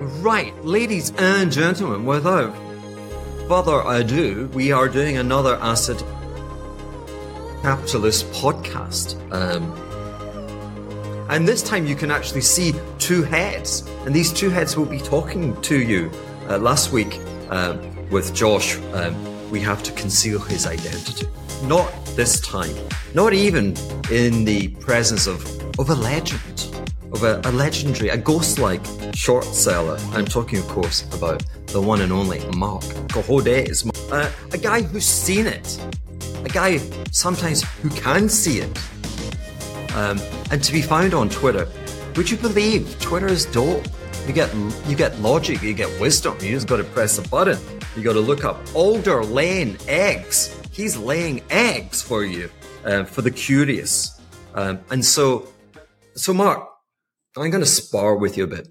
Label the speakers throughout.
Speaker 1: Right, ladies and gentlemen, without further ado, we are doing another Acid Capitalist podcast. Um, and this time you can actually see two heads, and these two heads will be talking to you. Uh, last week, um, with Josh, um, we have to conceal his identity. Not this time, not even in the presence of, of a legend of a, a legendary, a ghost-like short seller. I'm talking, of course, about the one and only Marc Cohodes, uh, a guy who's seen it, a guy sometimes who can see it, um, and to be found on Twitter. Would you believe Twitter is dope? You get you get logic, you get wisdom. You just got to press a button. You got to look up Alder Lane Eggs. He's laying eggs for you, uh, for the curious. Um, and so, so Mark, I'm going to spar with you a bit.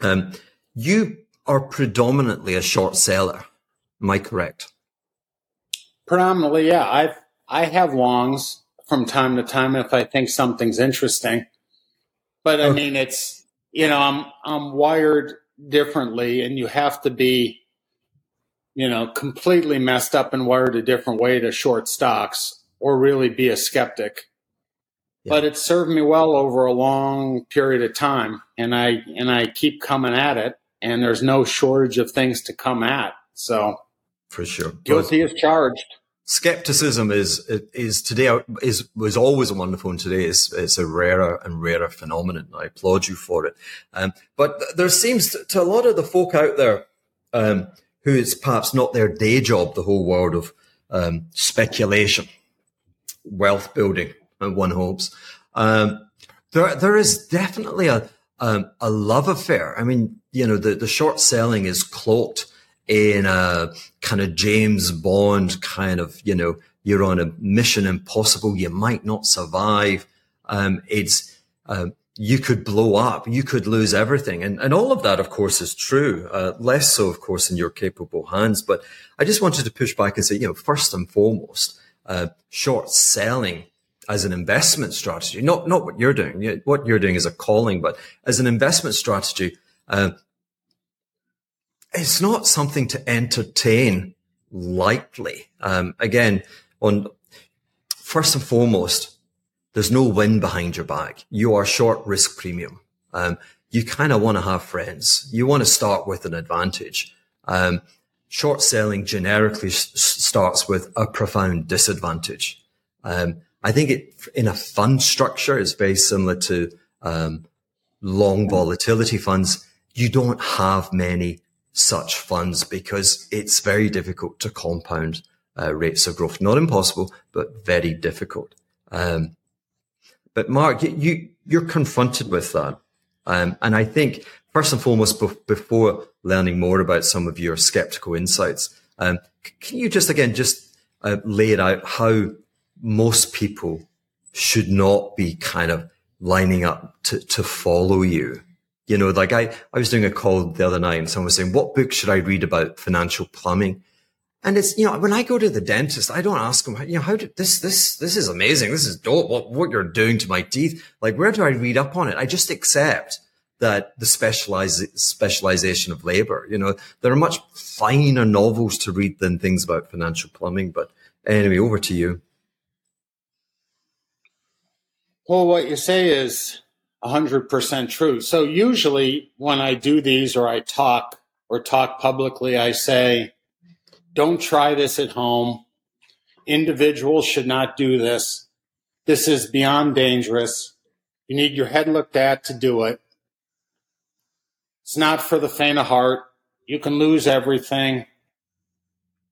Speaker 1: Um, you are predominantly a short seller. Am I correct?
Speaker 2: Predominantly, yeah. I've I have longs from time to time if I think something's interesting. But I okay. mean, it's you know, I'm I'm wired differently, and you have to be, you know, completely messed up and wired a different way to short stocks, or really be a skeptic but it served me well over a long period of time and i and i keep coming at it and there's no shortage of things to come at so.
Speaker 1: For sure.
Speaker 2: Guilty is charged.
Speaker 1: skepticism is is today is was always a wonderful and today is it's a rarer and rarer phenomenon i applaud you for it. Um, but there seems to, to, a lot of the folk out there um, who it's perhaps not their day job the whole world of um, speculation wealth building one hopes. Um, there, there is definitely a, um, a love affair. I mean, you know, the, the short selling is cloaked in a kind of James Bond kind of, you know, you're on a mission impossible. You might not survive. Um, it's, um, you could blow up, you could lose everything. And, and all of that, of course, is true. Uh, less so, of course, in your capable hands. But I just wanted to push back and say, you know, first and foremost, uh, short selling as an investment strategy, not, not what you're doing. What you're doing is a calling, but as an investment strategy, uh, it's not something to entertain lightly. Um, again, on first and foremost, there's no wind behind your back. You are short risk premium. Um, you kind of want to have friends. You want to start with an advantage. Um, short selling generically s- starts with a profound disadvantage. Um, I think it in a fund structure is very similar to um, long volatility funds. You don't have many such funds because it's very difficult to compound uh, rates of growth. Not impossible, but very difficult. Um, but Marc, you you're confronted with that, um, and I think first and foremost, be- before learning more about some of your skeptical insights, um, can you just again just uh, lay it out how most people should not be kind of lining up to, to follow you. You know, like I, I was doing a call the other night and someone was saying, what book should I read about financial plumbing? And it's, you know, when I go to the dentist, I don't ask them, you know, how did this, this, this is amazing. This is dope. What, what you're doing to my teeth. Like, where do I read up on it? I just accept that the specialize, specialization of labor, you know, there are much finer novels to read than things about financial plumbing. But anyway, over to you.
Speaker 2: Well, what you say is 100% true. So usually when I do these or I talk or talk publicly, I say, don't try this at home. Individuals should not do this. This is beyond dangerous. You need your head looked at to do it. It's not for the faint of heart. You can lose everything.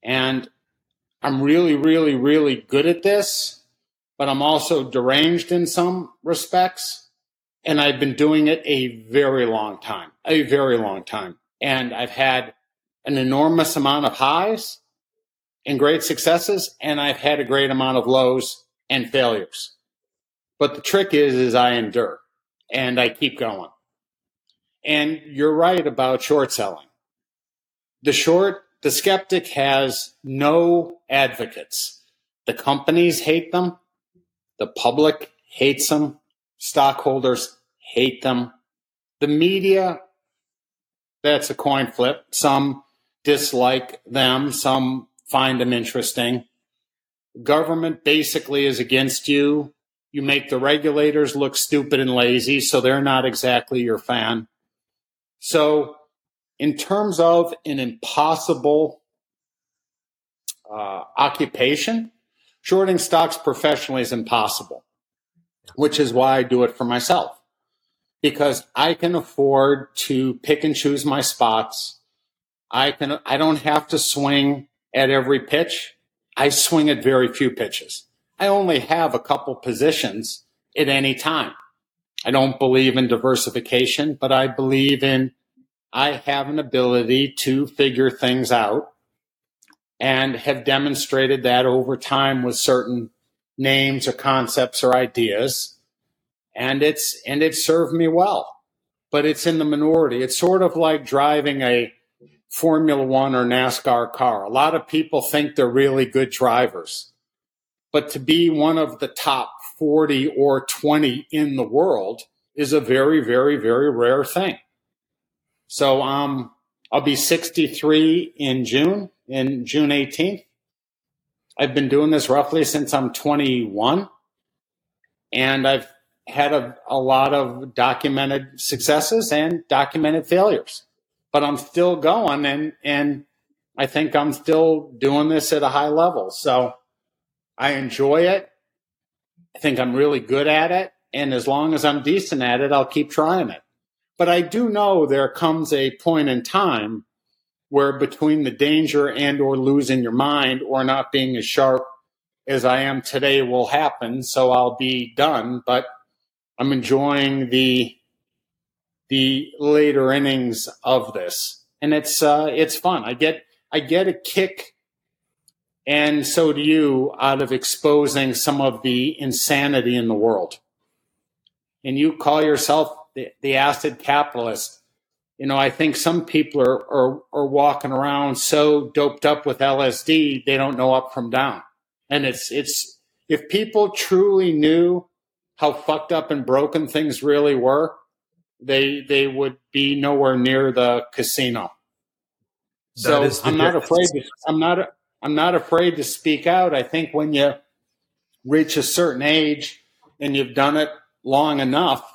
Speaker 2: And I'm really, really, really good at this but I'm also deranged in some respects. And I've been doing it a very long time, a very long time. And I've had an enormous amount of highs and great successes, and I've had a great amount of lows and failures. But the trick is, is I endure and I keep going. And you're right about short selling. The short, the skeptic has no advocates. The companies hate them. The public hates them. Stockholders hate them. The media, that's a coin flip. Some dislike them, some find them interesting. Government basically is against you. You make the regulators look stupid and lazy, so they're not exactly your fan. So, in terms of an impossible uh, occupation, shorting stocks professionally is impossible, which is why I do it for myself because I can afford to pick and choose my spots. I can, I don't have to swing at every pitch. I swing at very few pitches. I only have a couple positions at any time. I don't believe in diversification, but I believe in I have an ability to figure things out and have demonstrated that over time with certain names or concepts or ideas. And it's, and it served me well, but it's in the minority. It's sort of like driving a Formula One or NASCAR car. A lot of people think they're really good drivers, but to be one of the top 40 or 20 in the world is a very, very, very rare thing. So, um, I'll be 63 in June in June 18th. I've been doing this roughly since I'm 21, and I've had a, a lot of documented successes and documented failures. But I'm still going, and and I think I'm still doing this at a high level. So I enjoy it. I think I'm really good at it, and as long as I'm decent at it, I'll keep trying it. But I do know there comes a point in time where between the danger and or losing your mind or not being as sharp as I am today will happen. So I'll be done, but I'm enjoying the, the later innings of this. And it's, uh, it's fun. I get, I get a kick and so do you out of exposing some of the insanity in the world. And you call yourself the, the acid capitalist you know, I think some people are, are, are walking around so doped up with LSD, they don't know up from down. And it's, it's, if people truly knew how fucked up and broken things really were, they, they would be nowhere near the casino. so I'm not afraid to, I'm not, I'm not afraid to speak out. I think when you reach a certain age and you've done it long enough,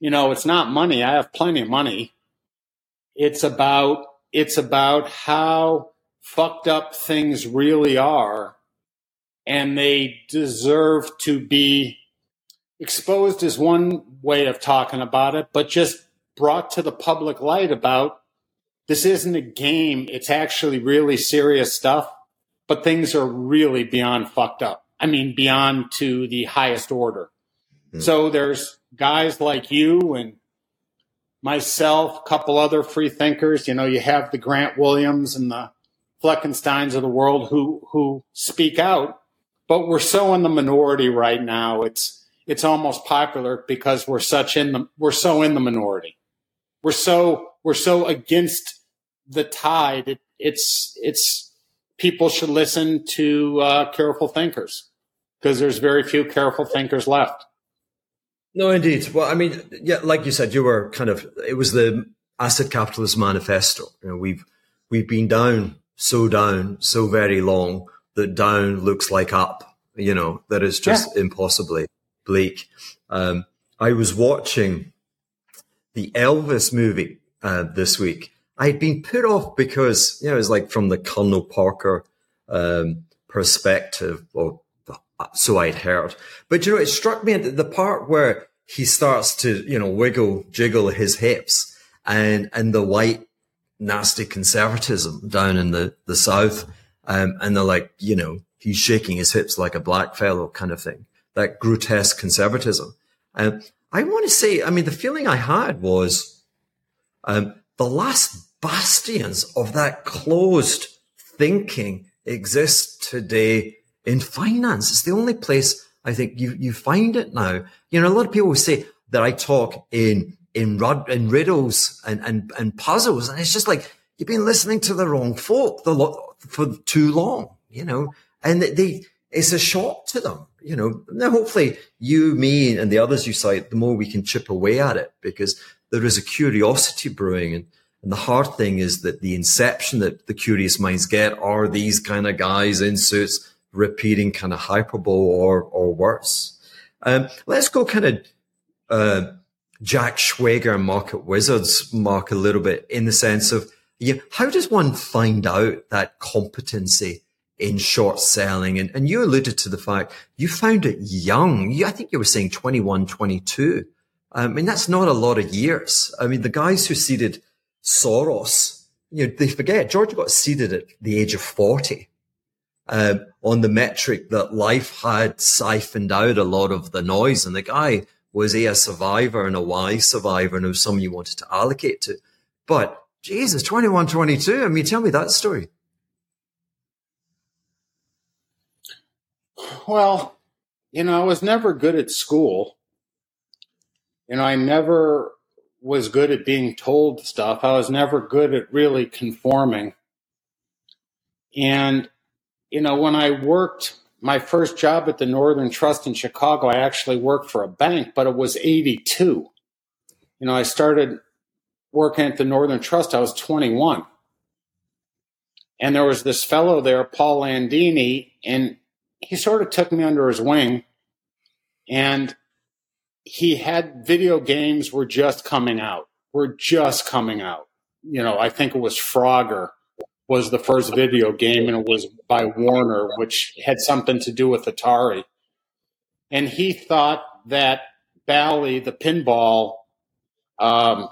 Speaker 2: you know, it's not money. I have plenty of money it's about it's about how fucked up things really are and they deserve to be exposed is one way of talking about it but just brought to the public light about this isn't a game. It's actually really serious stuff but things are really beyond fucked up. I mean beyond to the highest order. Mm. so there's guys like you and myself, a couple other free thinkers. You know, you have the Grant Williams and the Fleckensteins of the world who who speak out, but we're so in the minority right now. It's it's almost popular because we're such in the we're so in the minority. We're so we're so against the tide. It, it's it's people should listen to uh, careful thinkers because there's very few careful thinkers left.
Speaker 1: No, indeed. Well, I mean, yeah, like you said, you were kind of, it was the Acid Capitalist manifesto. You know, we've, we've been down so down so very long that down looks like up, you know, that is just yeah. impossibly bleak. Um, I was watching the Elvis movie, uh, this week. I'd been put off because, you know, it was like from the Colonel Parker, um, perspective or so I'd heard. But you know, it struck me the part where he starts to, you know, wiggle, jiggle his hips and, and the white nasty conservatism down in the, the South. Um, and they're like, you know, he's shaking his hips like a black fellow kind of thing, that grotesque conservatism. Um, I want to say, I mean, the feeling I had was, um, the last bastions of that closed thinking exist today in finance. It's the only place I think you, you find it now. You know, a lot of people say that I talk in, in, in riddles and, and, and puzzles. And it's just like, you've been listening to the wrong folk the lo- for too long, you know, and they, it's a shock to them, you know. Now, hopefully you, me and the others you cite, the more we can chip away at it because there is a curiosity brewing and, And the hard thing is that the inception that the curious minds get are these kind of guys in suits repeating kind of hyperbole or, or worse. Um, let's go kind of, uh, Jack Schwager Market Wizards, Marc, a little bit in the sense of, yeah, how does one find out that competency in short selling? And, and you alluded to the fact you found it young. You, I think you were saying 21, 22. I mean, that's not a lot of years. I mean, the guys who seeded Soros, you know, they forget George got seeded at the age of 40. Um, on the metric that life had siphoned out a lot of the noise. And the guy was he a survivor and a why survivor and it was someone you wanted to allocate to. But Jesus, 21, 22. I mean, tell me that story.
Speaker 2: Well, you know, I was never good at school. You know, I never was good at being told stuff. I was never good at really conforming. And, you know, when I worked my first job at the Northern Trust in Chicago, I actually worked for a bank, but it was 82. You know, I started working at the Northern Trust, I was 21. And there was this fellow there, Paul Landini, and he sort of took me under his wing. And he had video games were just coming out, were just coming out. You know, I think it was Frogger was the first video game, and it was by Warner, which had something to do with Atari. And he thought that Bally, the pinball um,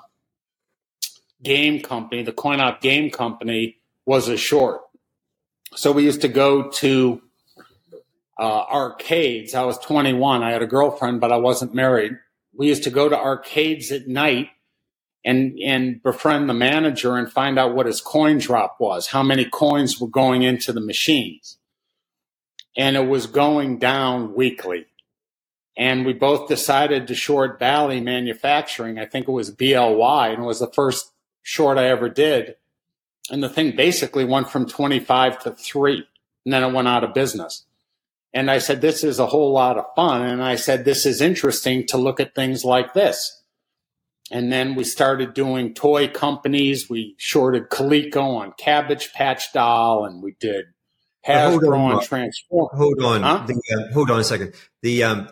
Speaker 2: game company, the CoinOp game company, was a short. So we used to go to uh, arcades. I was 21. I had a girlfriend, but I wasn't married. We used to go to arcades at night and and befriend the manager and find out what his coin drop was, how many coins were going into the machines. And it was going down weekly. And we both decided to short Bally Manufacturing. I think it was BLY, and it was the first short I ever did. And the thing basically went from 25 to 3, and then it went out of business. And I said, This is a whole lot of fun. And I said, This is interesting to look at things like this and then we started doing toy companies. We shorted Coleco on Cabbage Patch Doll, and we did Hasbro on, on Transform.
Speaker 1: Hold on, huh? the, uh, hold on a second. The um,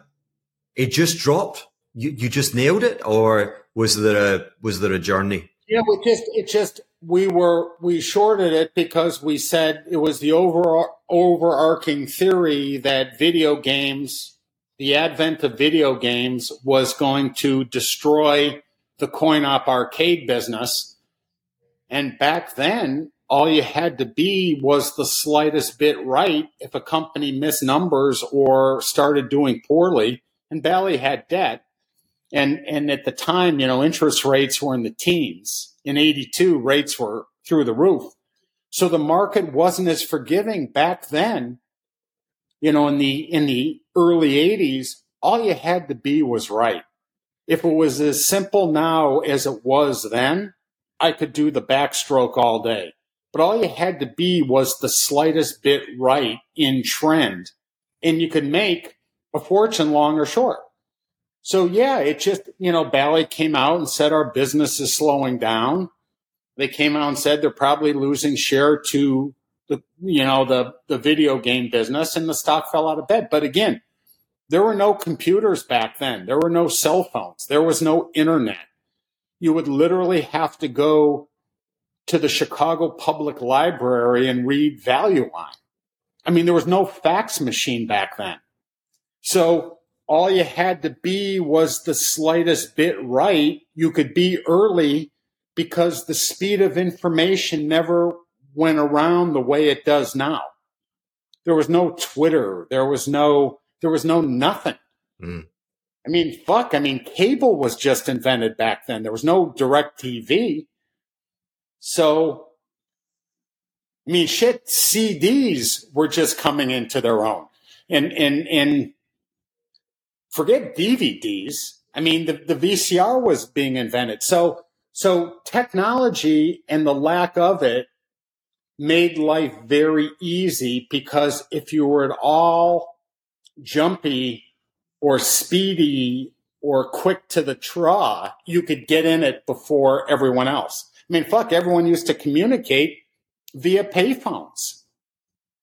Speaker 1: it just dropped. You you just nailed it, or was there a was there a journey?
Speaker 2: Yeah, we just it just we were we shorted it because we said it was the over overarching theory that video games, the advent of video games, was going to destroy the coin op arcade business. And back then, all you had to be was the slightest bit right if a company missed numbers or started doing poorly. And Bally had debt. And, and at the time, you know, interest rates were in the teens. In 82, rates were through the roof. So the market wasn't as forgiving back then. You know, in the, in the early 80s, all you had to be was right if it was as simple now as it was then, I could do the backstroke all day. But all you had to be was the slightest bit right in trend, and you could make a fortune long or short. So yeah, it just, you know, Bally came out and said our business is slowing down. They came out and said they're probably losing share to the, you know, the, the video game business and the stock fell out of bed. But again, there were no computers back then. There were no cell phones. There was no internet. You would literally have to go to the Chicago Public Library and read Value Line. I mean, there was no fax machine back then. So all you had to be was the slightest bit right. You could be early because the speed of information never went around the way it does now. There was no Twitter. There was no there was no nothing. Mm. I mean, fuck. I mean, cable was just invented back then. There was no direct TV. So, I mean, shit, CDs were just coming into their own. And, and, and forget DVDs. I mean, the, the VCR was being invented. So, so technology and the lack of it made life very easy because if you were at all jumpy or speedy or quick to the draw, you could get in it before everyone else. I mean, fuck, everyone used to communicate via payphones.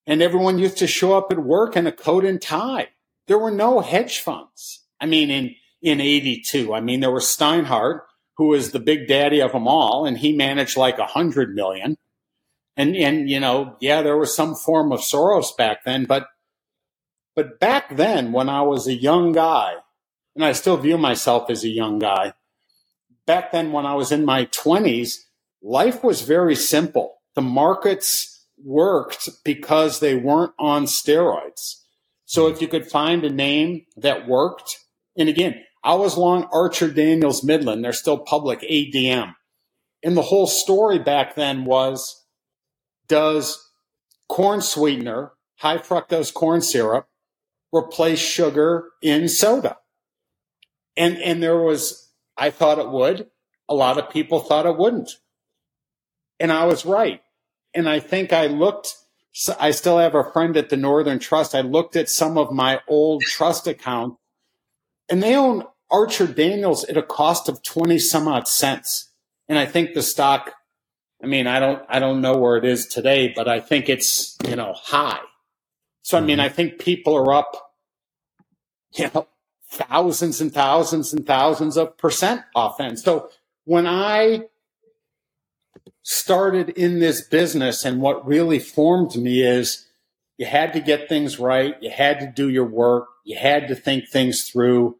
Speaker 2: And everyone used to show up at work in a coat and tie. There were no hedge funds. I mean, in, in 82, I mean, there was Steinhardt, who was the big daddy of them all, and he managed like a hundred million. And, and, you know, yeah, there was some form of Soros back then, but, but back then when I was a young guy, and I still view myself as a young guy, back then when I was in my twenties, life was very simple. The markets worked because they weren't on steroids. So if you could find a name that worked, and again, I was long Archer Daniels Midland. They're still public ADM. And the whole story back then was does corn sweetener, high fructose corn syrup, replace sugar in soda? And, and there was, I thought it would. A lot of people thought it wouldn't. And I was right. And I think I looked, I still have a friend at the Northern Trust. I looked at some of my old trust accounts and they own Archer Daniels at a cost of 20 some odd cents. And I think the stock, I mean, I don't, I don't know where it is today, but I think it's, you know, high. So, I mean, mm-hmm. I think people are up, you know, thousands and thousands and thousands of percent offense. So when I started in this business and what really formed me is you had to get things right. You had to do your work. You had to think things through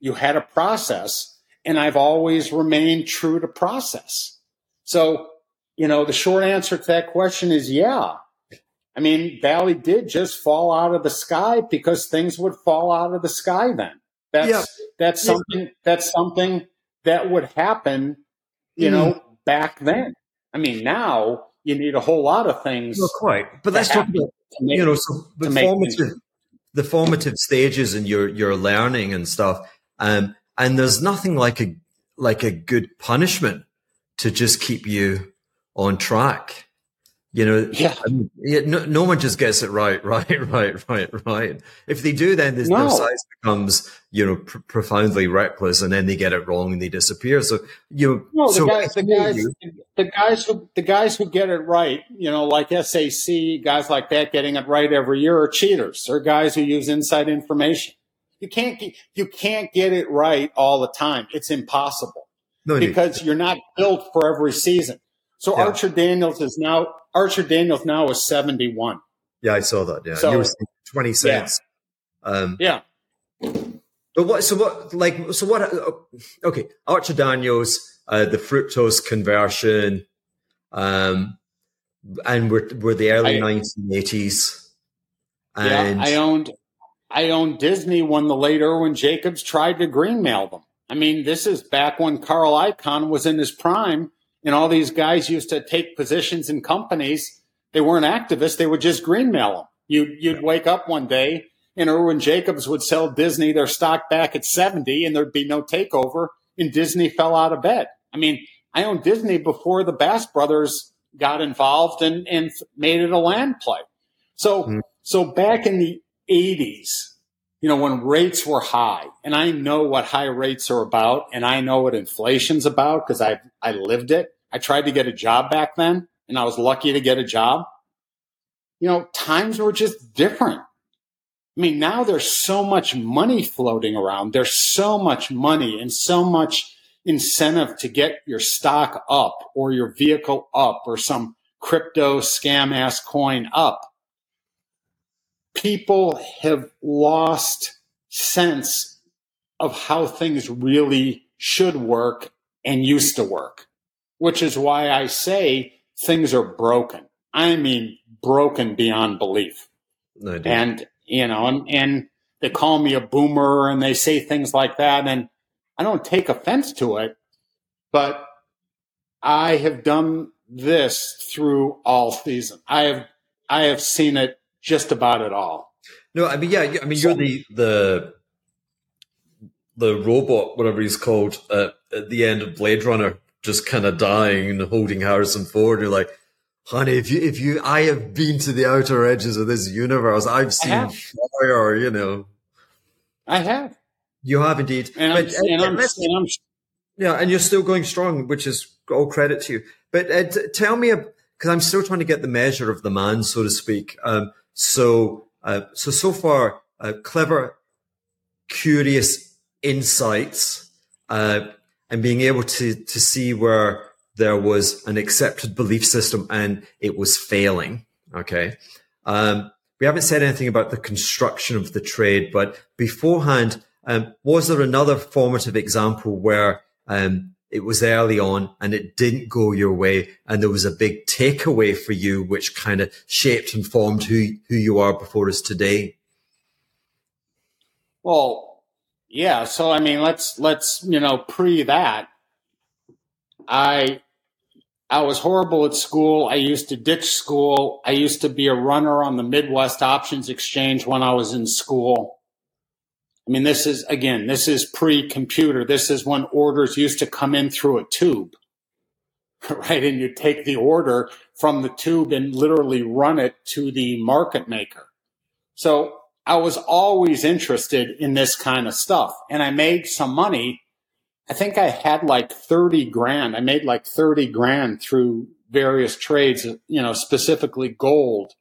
Speaker 2: you had a process and I've always remained true to process. So, you know, the short answer to that question is yeah. I mean, Bally did just fall out of the sky because things would fall out of the sky then. That's yeah. that's something yeah. that's something that would happen, you mm. know, back then. I mean, now you need a whole lot of things.
Speaker 1: Not quite, but let's talk about make, you know so the formative, the formative stages in your your learning and stuff. Um, and there's nothing like a like a good punishment to just keep you on track. You know,
Speaker 2: yeah.
Speaker 1: I mean, no, no, one just gets it right, right, right, right, right. If they do, then no. their size becomes, you know, pr- profoundly reckless, and then they get it wrong and they disappear. So you,
Speaker 2: know, no,
Speaker 1: so
Speaker 2: the, guys, the guys, you, the guys who the guys who get it right, you know, like SAC guys like that getting it right every year are cheaters. They're guys who use inside information. You can't get, you can't get it right all the time. It's impossible no, because you're not built for every season. So yeah. Archer Daniels is now Archer Daniels now is 71.
Speaker 1: Yeah, I saw that. Yeah, so, you were 20 cents.
Speaker 2: Yeah. Um, yeah.
Speaker 1: But what? So what? Like so what? Okay, Archer Daniels, uh, the fructose conversion, um, and we're we're the early 1980s.
Speaker 2: And yeah, I owned I owned Disney when the late Irwin Jacobs tried to greenmail them. I mean, this is back when Carl Icahn was in his prime and all these guys used to take positions in companies. They weren't activists. They would just greenmail them. You'd, you'd wake up one day and Irwin Jacobs would sell Disney their stock back at 70 and there'd be no takeover and Disney fell out of bed. I mean, I owned Disney before the Bass brothers got involved and, and made it a land play. So, mm-hmm. so back in the 80s, you know, when rates were high, and I know what high rates are about, and I know what inflation's about because I I lived it. I tried to get a job back then, and I was lucky to get a job. You know, times were just different. I mean, now there's so much money floating around. There's so much money and so much incentive to get your stock up or your vehicle up or some crypto scam ass coin up people have lost sense of how things really should work and used to work, which is why I say things are broken. I mean, broken beyond belief. No, and, you know, and, and they call me a boomer and they say things like that. And I don't take offense to it, but I have done this through all season. I have, I have seen it just about it all.
Speaker 1: No, I mean, yeah, I mean, you're the the the robot, whatever he's called, uh, at the end of Blade Runner, just kind of dying and holding Harrison Ford. You're like, honey, if you if you, I have been to the outer edges of this universe. I've seen fire. You know,
Speaker 2: I have.
Speaker 1: You have indeed,
Speaker 2: and, but, I'm, and, I'm, and I'm,
Speaker 1: yeah, and you're still going strong, which is all credit to you. But uh, tell me, because I'm still trying to get the measure of the man, so to speak. Um, so, uh, so so far, uh, clever, curious insights, uh, and being able to to see where there was an accepted belief system and it was failing. Okay. Um, we haven't said anything about the construction of the trade, but beforehand, um, was there another formative example where um, it was early on and it didn't go your way and there was a big takeaway for you which kind of shaped and formed who, who you are before us today?
Speaker 2: Well, yeah. So, I mean, let's, let's, you know, pre that, I I was horrible at school. I used to ditch school. I used to be a runner on the Midwest Options Exchange when I was in school. I mean, this is, again, this is pre computer. This is when orders used to come in through a tube, right? And you take the order from the tube and literally run it to the market maker. So I was always interested in this kind of stuff and I made some money I think I had like 30 grand. I made like 30 grand through various trades, you know, specifically gold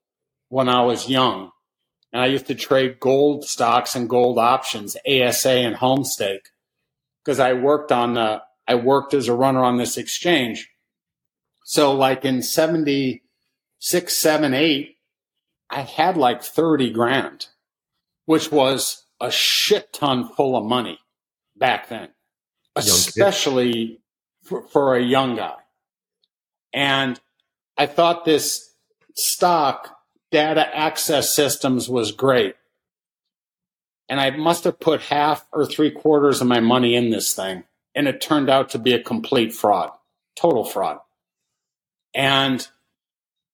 Speaker 2: when I was young. And I used to trade gold stocks and gold options, ASA and Homestake, because I worked on the, I worked as a runner on this exchange. So like in 76, 7, 8, I had like 30 grand, which was a shit ton full of money back then especially for, for a young guy. And I thought this stock data access systems was great. And I must have put half or three quarters of my money in this thing. And it turned out to be a complete fraud, total fraud. And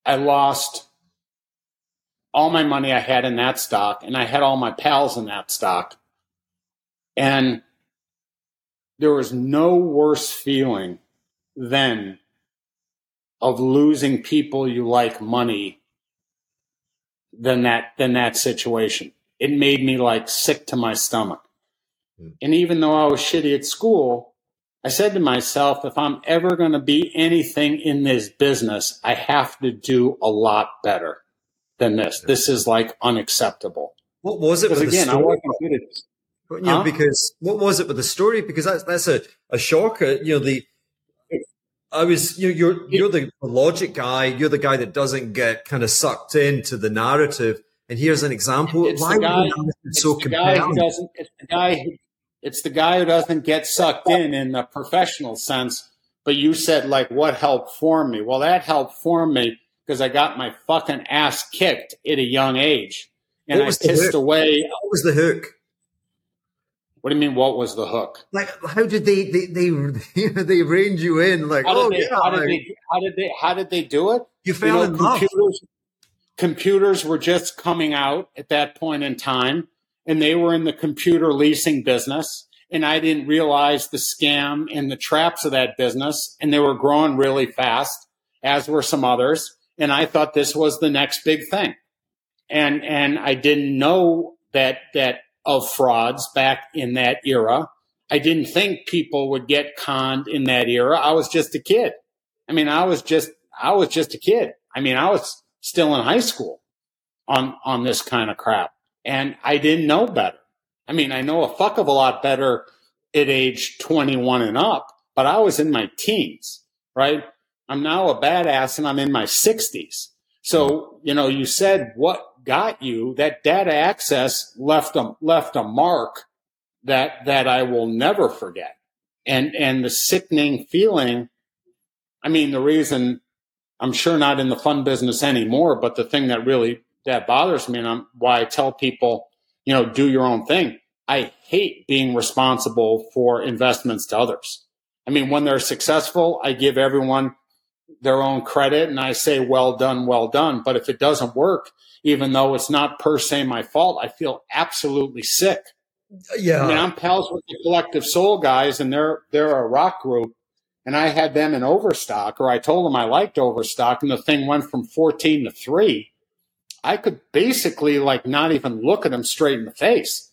Speaker 2: I lost all my money I had in that stock, and I had all my pals in that stock. And there was no worse feeling than of losing people you like money than that than that situation. It made me like sick to my stomach. Mm. And even though I was shitty at school, I said to myself, if I'm ever going to be anything in this business, I have to do a lot better than this. This is like unacceptable.
Speaker 1: What was it?
Speaker 2: Because again, I wasn't good at
Speaker 1: you know, huh? because what was it with the story? Because that's that's a, a shocker. You know, the I was you know, you're you're the logic guy. You're the guy that doesn't get kind of sucked into the narrative. And here's an example.
Speaker 2: It's Why the guy, it's so the guy who doesn't. It's the guy. Who, it's the guy who doesn't get sucked in in the professional sense. But you said like, what helped form me? Well, that helped form me because I got my fucking ass kicked at a young age, and I pissed away.
Speaker 1: What was the hook?
Speaker 2: What do you mean? What was the hook?
Speaker 1: Like, how did they they they they range you in? Like,
Speaker 2: how
Speaker 1: oh
Speaker 2: they,
Speaker 1: yeah,
Speaker 2: how did they how did they how did they do it?
Speaker 1: You fell you know, in computers, love.
Speaker 2: Computers were just coming out at that point in time, and they were in the computer leasing business. And I didn't realize the scam and the traps of that business, and they were growing really fast, as were some others. And I thought this was the next big thing, and and I didn't know that that of frauds back in that era. I didn't think people would get conned in that era. I was just a kid. I mean, I was just, I was just a kid. I mean, I was still in high school on, on this kind of crap and I didn't know better. I mean, I know a fuck of a lot better at age 21 and up, but I was in my teens, right? I'm now a badass and I'm in my sixties. So, you know, you said what got you, that data access left a, left a mark that, that I will never forget. And, and the sickening feeling. I mean, the reason I'm sure not in the fun business anymore, but the thing that really, that bothers me and I'm, why I tell people, you know, do your own thing. I hate being responsible for investments to others. I mean, when they're successful, I give everyone their own credit and I say, well done, well done. But if it doesn't work, even though it's not per se my fault, I feel absolutely sick.
Speaker 1: Yeah.
Speaker 2: I mean, I'm pals with the collective soul guys and they're, they're a rock group and I had them in overstock or I told them I liked overstock and the thing went from 14 to three. I could basically like not even look at them straight in the face.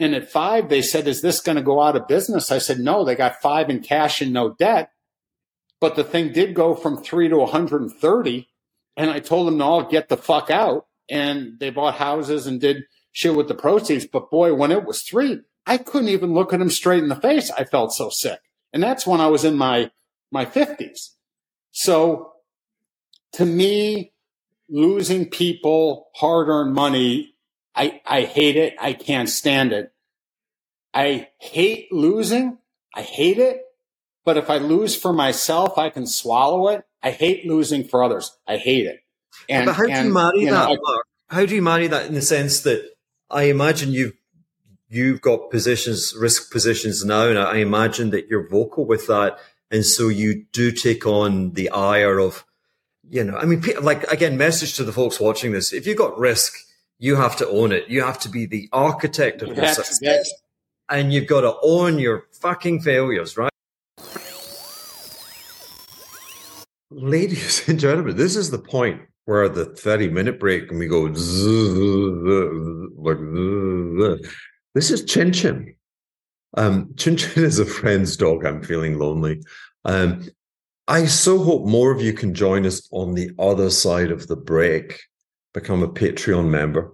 Speaker 2: And at five, they said, is this going to go out of business? I said, no, they got five in cash and no debt. But the thing did go from three to 130. And I told them to all get the fuck out. And they bought houses and did shit with the proceeds. But boy, when it was three, I couldn't even look at them straight in the face. I felt so sick. And that's when I was in my, my fifties. So to me, losing people hard earned money, I, I hate it. I can't stand it. I hate losing. I hate it. But if I lose for myself, I can swallow it. I hate losing for others. I hate it.
Speaker 3: And, but how do you marry you that? Know, I, how do you marry that in the sense that I imagine you've you've got positions, risk positions now, and I imagine that you're vocal with that, and so you do take on the ire of, you know, I mean, like again, message to the folks watching this: if you've got risk, you have to own it. You have to be the architect of your success, and you've got to own your fucking failures, right?
Speaker 1: Ladies and gentlemen, this is the point where the 30 minute break and we go like this is Chin Chin. Um, Chin Chin is a friend's dog. I'm feeling lonely. Um, I so hope more of you can join us on the other side of the break. Become a Patreon member.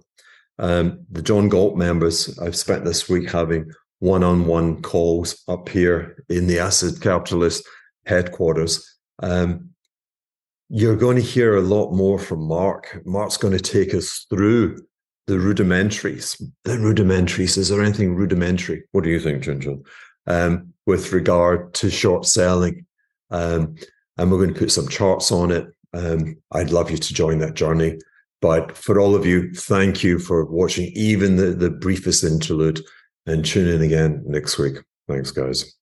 Speaker 1: Um, the John Galt members, I've spent this week having one on one calls up here in the Acid Capitalist headquarters. Um, you're going to hear a lot more from Marc. Marc's going to take us through the rudimentaries. The rudimentaries. Is there anything rudimentary? What do you think, Ginger? Um, with regard to short selling. Um, and we're going to put some charts on it. Um, I'd love you to join that journey. But for all of you, thank you for watching even the, the briefest interlude and tune in again next week. Thanks, guys.